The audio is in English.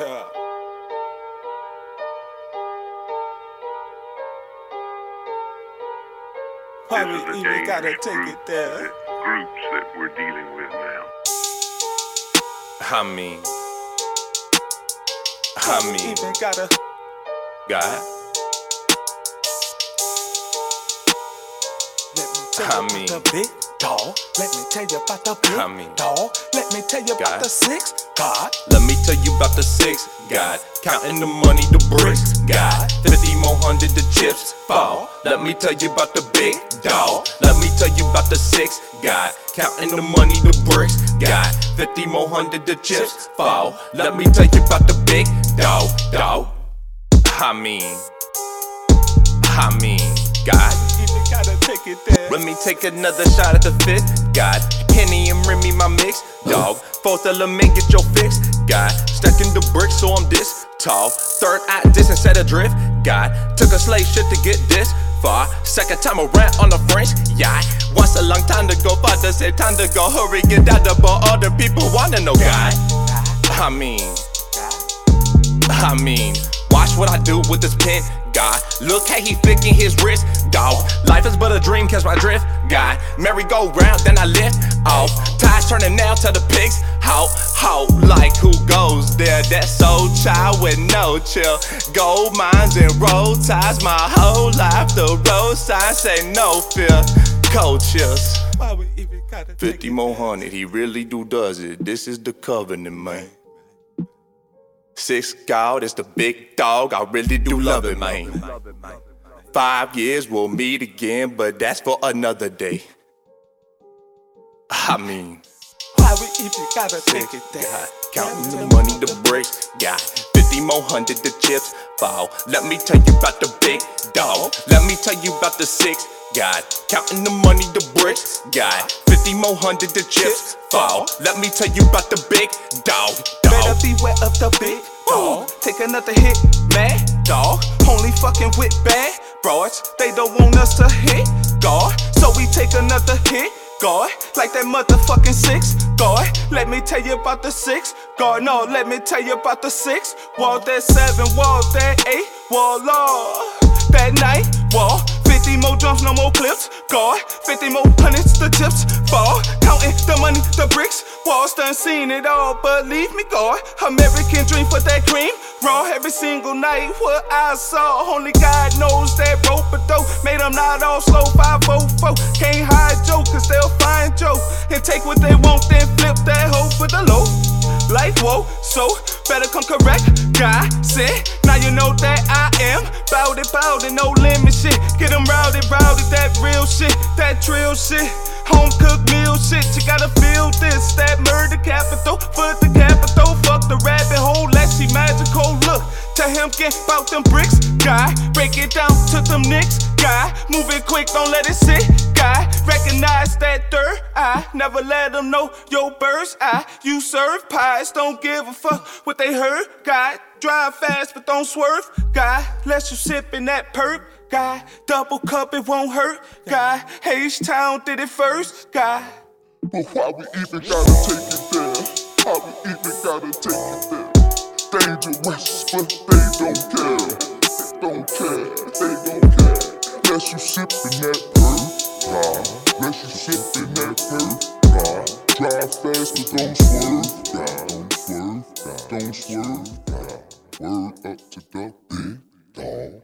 Yeah. Why This is we a even gotta take group, it there? that- Groups that we're dealing with now. I mean, Why I we mean, even gotta God, let me tell I you mean- about the big dog. Let me tell you about the big I mean- dog. Let me tell you about the six God. let me tell you about the six. God, counting the money, the bricks. God, 50 more hundred, the chips fall. Let me tell you about the big dog. Let me tell you about the six. God, counting the money, the bricks. God, 50 more hundred, the chips fall. Let me tell you about the big dog, dog. I mean, I mean, God. Even gotta take it there. Let me take another shot at the fifth. God, Henny and Remy, my mix. Dog, fourth element, get your fix. God, stuck in the brick, so I'm this tall. Third eye, this instead of drift. God, took a slave shit to get this far. Second time around on the French, yeah. Once a long time to go, father said time to go. Hurry, get out the ball. All the people wanna know God. I mean, I mean, watch what I do with this pen, God. Look how he flicking his wrist, dog. But a dream, catch my drift, God. Merry go round, then I lift off. Ties turning now to the pigs, how, how, like who goes there? That soul child with no chill. Gold mines and road ties, my whole life. The road signs say no fear. Cold chills. Why we even gotta take 50 more hundred, he really do does it. This is the covenant, man. Six God is the big dog, I really do love it, man. Five years we'll meet again, but that's for another day. I mean, Why we even gotta take it? God, counting the money, the bricks, got 50 more hundred, the chips fall. Let me tell you about the big dog. Let me tell you about the six. God, counting the money, the bricks, got 50 more hundred, the chips fall. Let me tell you about the big dog. Better dog. beware of the big dog. Take another hit, man, dog. Only fucking with bad broads. They don't want us to hit God. So we take another hit. God, like that motherfucking six. God, let me tell you about the six. God, no, let me tell you about the six. Wall that seven, wall that eight, wall law. That night, wall. 50 more drums, no more clips. God, 50 more hundreds, the chips fall. Counting the money, the bricks. Walls done seen it all, believe me, God. American dream for that cream. Raw every single night, what I saw. Only God knows that rope a dope. Made them not all slow, 504. Can't hide Joe, cause they'll find Joe. And take what they want, then flip that hoe for the low. Like, whoa, so better come correct. God said, now you know that I am. Bout it, bout it, no limit shit. Get them rowdy, rowdy, that real shit, that trill shit. Home cooked meal shit, you gotta feel this. That murder capital, for the capital. Fuck the rabbit hole, let she magical look. Tell him get bout them bricks, guy. Break it down to them nicks, guy. Move it quick, don't let it sit, guy. Recognize that third eye, never let them know your bird's eye. You serve pies, don't give a fuck what they heard, guy. Drive fast, but don't swerve, guy. Let you sip in that perp, guy. Double cup, it won't hurt, guy. H-Town did it first, guy. But why we even gotta take it there? Why we even gotta take it there? Dangerous, but they don't care. Don't care, they don't care. Let you sip in that perp, God. Let you sip in that perp, God. Drive fast, but don't swerve, God. Don't swerve, God. Don't swerve, God. Word up to the big dog.